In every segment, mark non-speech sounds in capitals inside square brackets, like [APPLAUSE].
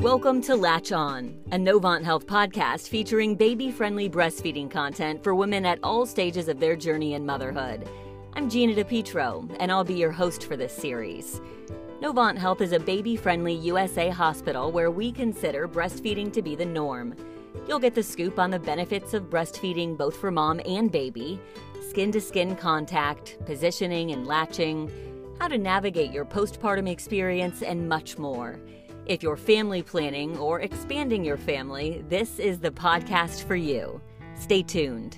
Welcome to Latch On, a Novant Health podcast featuring baby friendly breastfeeding content for women at all stages of their journey in motherhood. I'm Gina DePietro, and I'll be your host for this series. Novant Health is a baby friendly USA hospital where we consider breastfeeding to be the norm. You'll get the scoop on the benefits of breastfeeding both for mom and baby, skin to skin contact, positioning and latching, how to navigate your postpartum experience, and much more. If you're family planning or expanding your family, this is the podcast for you. Stay tuned.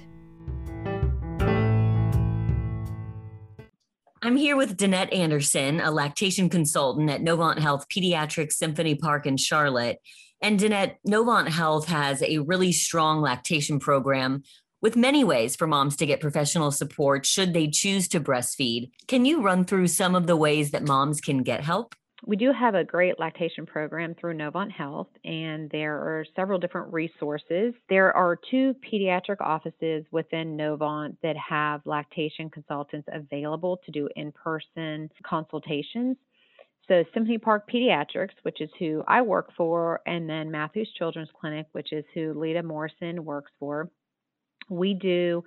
I'm here with Danette Anderson, a lactation consultant at Novant Health Pediatrics Symphony Park in Charlotte. And Danette, Novant Health has a really strong lactation program with many ways for moms to get professional support should they choose to breastfeed. Can you run through some of the ways that moms can get help? We do have a great lactation program through Novant Health, and there are several different resources. There are two pediatric offices within Novant that have lactation consultants available to do in person consultations. So, Symphony Park Pediatrics, which is who I work for, and then Matthews Children's Clinic, which is who Lita Morrison works for. We do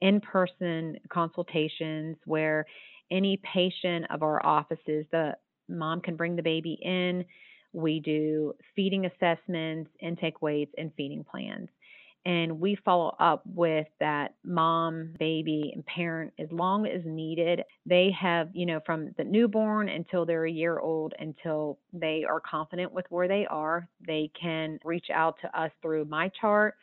in person consultations where any patient of our offices, the mom can bring the baby in. We do feeding assessments, intake weights, and feeding plans. And we follow up with that mom, baby, and parent as long as needed. They have, you know, from the newborn until they're a year old, until they are confident with where they are, they can reach out to us through my chart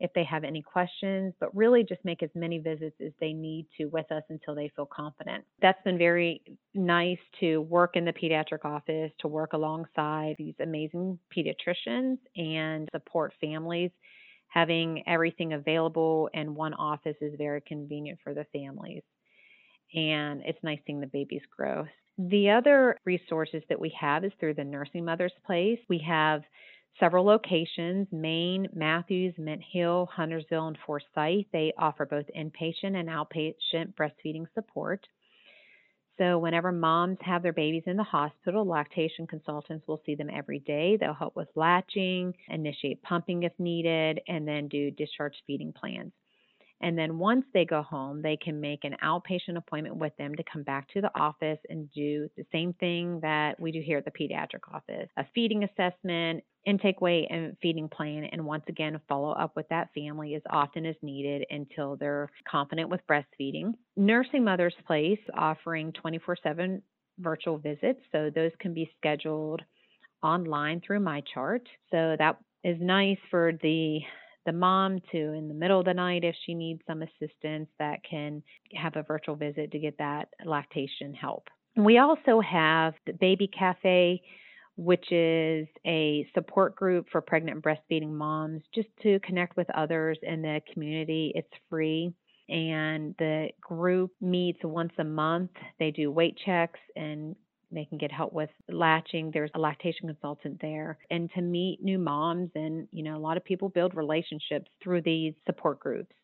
if they have any questions, but really just make as many visits as they need to with us until they feel confident. That's been very nice to work in the pediatric office, to work alongside these amazing pediatricians and support families. Having everything available in one office is very convenient for the families. And it's nice seeing the babies grow. The other resources that we have is through the Nursing Mother's Place. We have several locations Maine, Matthews, Mint Hill, Huntersville, and Forsyth. They offer both inpatient and outpatient breastfeeding support. So, whenever moms have their babies in the hospital, lactation consultants will see them every day. They'll help with latching, initiate pumping if needed, and then do discharge feeding plans. And then once they go home, they can make an outpatient appointment with them to come back to the office and do the same thing that we do here at the pediatric office a feeding assessment, intake weight, and feeding plan. And once again, follow up with that family as often as needed until they're confident with breastfeeding. Nursing Mother's Place offering 24 7 virtual visits. So those can be scheduled online through my chart. So that is nice for the the mom to in the middle of the night if she needs some assistance that can have a virtual visit to get that lactation help. We also have the Baby Cafe, which is a support group for pregnant and breastfeeding moms just to connect with others in the community. It's free. And the group meets once a month. They do weight checks and they can get help with latching. There's a lactation consultant there. And to meet new moms, and, you know, a lot of people build relationships through these support groups.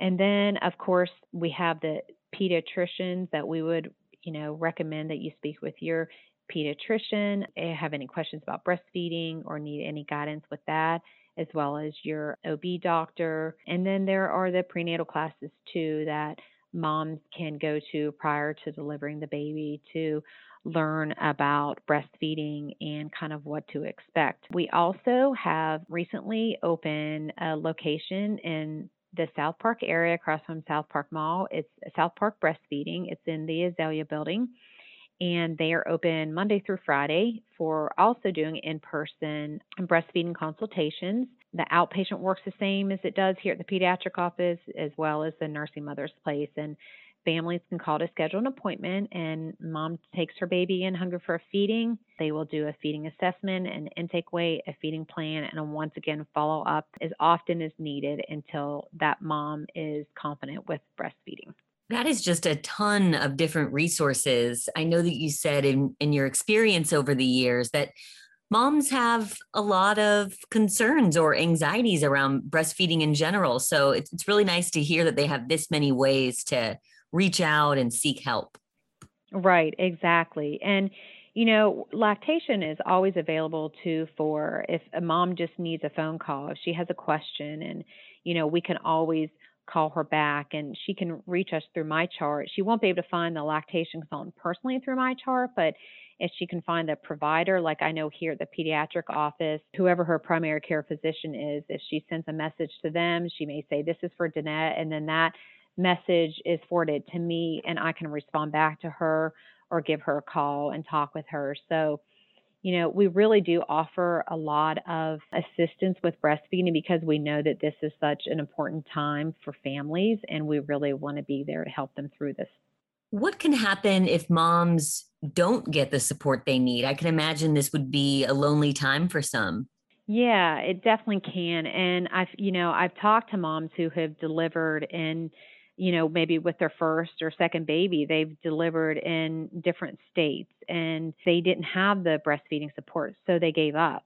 And then, of course, we have the pediatricians that we would, you know, recommend that you speak with your pediatrician. If have any questions about breastfeeding or need any guidance with that, as well as your OB doctor. And then there are the prenatal classes too that moms can go to prior to delivering the baby to learn about breastfeeding and kind of what to expect. We also have recently opened a location in the South Park area across from South Park Mall. It's South Park Breastfeeding. It's in the Azalea building. And they are open Monday through Friday for also doing in person breastfeeding consultations. The outpatient works the same as it does here at the pediatric office, as well as the nursing mother's place. And families can call to schedule an appointment and mom takes her baby in hungry for a feeding. They will do a feeding assessment an intake weight a feeding plan and a once again follow up as often as needed until that mom is confident with breastfeeding. That is just a ton of different resources. I know that you said in, in your experience over the years that moms have a lot of concerns or anxieties around breastfeeding in general so it's, it's really nice to hear that they have this many ways to reach out and seek help. Right, exactly. And you know, lactation is always available too for if a mom just needs a phone call, if she has a question, and, you know, we can always call her back and she can reach us through my chart. She won't be able to find the lactation consultant personally through my chart, but if she can find the provider, like I know here at the pediatric office, whoever her primary care physician is, if she sends a message to them, she may say, This is for Danette, and then that message is forwarded to me and I can respond back to her or give her a call and talk with her. So, you know, we really do offer a lot of assistance with breastfeeding because we know that this is such an important time for families and we really want to be there to help them through this. What can happen if moms don't get the support they need? I can imagine this would be a lonely time for some. Yeah, it definitely can. And I've, you know, I've talked to moms who have delivered in you know, maybe with their first or second baby, they've delivered in different states and they didn't have the breastfeeding support, so they gave up.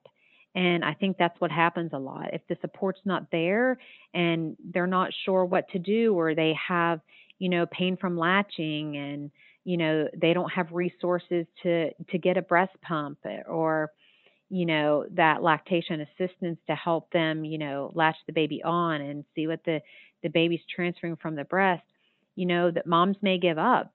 And I think that's what happens a lot. If the support's not there and they're not sure what to do, or they have, you know, pain from latching and, you know, they don't have resources to to get a breast pump or you know that lactation assistance to help them you know latch the baby on and see what the the baby's transferring from the breast, you know, that moms may give up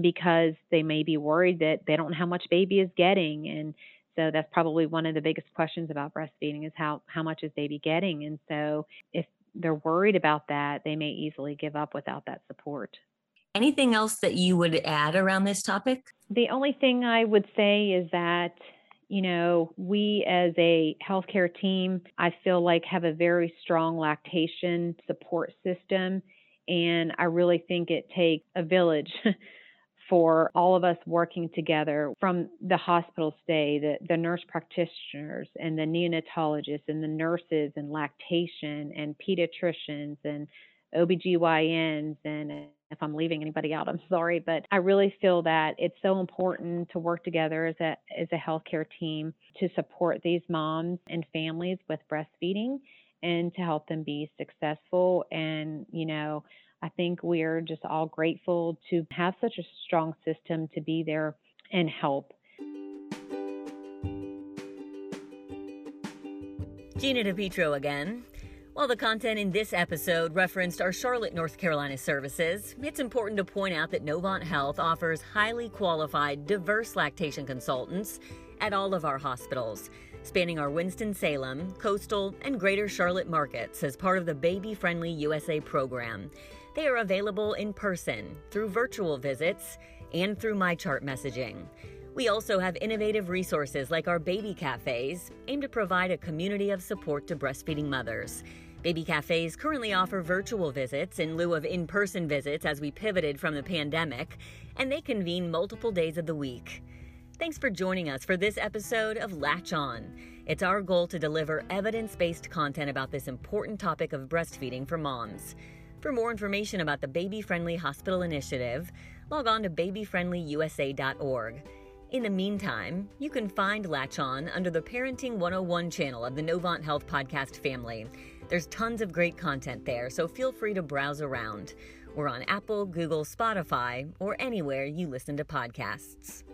because they may be worried that they don't know how much baby is getting and so that's probably one of the biggest questions about breastfeeding is how how much is baby getting and so if they're worried about that they may easily give up without that support. Anything else that you would add around this topic? The only thing i would say is that you know, we as a healthcare team, I feel like have a very strong lactation support system. And I really think it takes a village [LAUGHS] for all of us working together from the hospital stay, the, the nurse practitioners and the neonatologists and the nurses and lactation and pediatricians and OBGYNs and if I'm leaving anybody out, I'm sorry, but I really feel that it's so important to work together as a as a healthcare team to support these moms and families with breastfeeding and to help them be successful and, you know, I think we're just all grateful to have such a strong system to be there and help. Gina DePietro again. While the content in this episode referenced our Charlotte, North Carolina services, it's important to point out that Novant Health offers highly qualified, diverse lactation consultants at all of our hospitals, spanning our Winston-Salem, coastal, and greater Charlotte markets as part of the Baby Friendly USA program. They are available in person, through virtual visits, and through MyChart messaging. We also have innovative resources like our baby cafes, aimed to provide a community of support to breastfeeding mothers. Baby cafes currently offer virtual visits in lieu of in person visits as we pivoted from the pandemic, and they convene multiple days of the week. Thanks for joining us for this episode of Latch On. It's our goal to deliver evidence based content about this important topic of breastfeeding for moms. For more information about the Baby Friendly Hospital Initiative, log on to babyfriendlyusa.org. In the meantime, you can find Latch On under the Parenting 101 channel of the Novant Health podcast family. There's tons of great content there, so feel free to browse around. We're on Apple, Google, Spotify, or anywhere you listen to podcasts.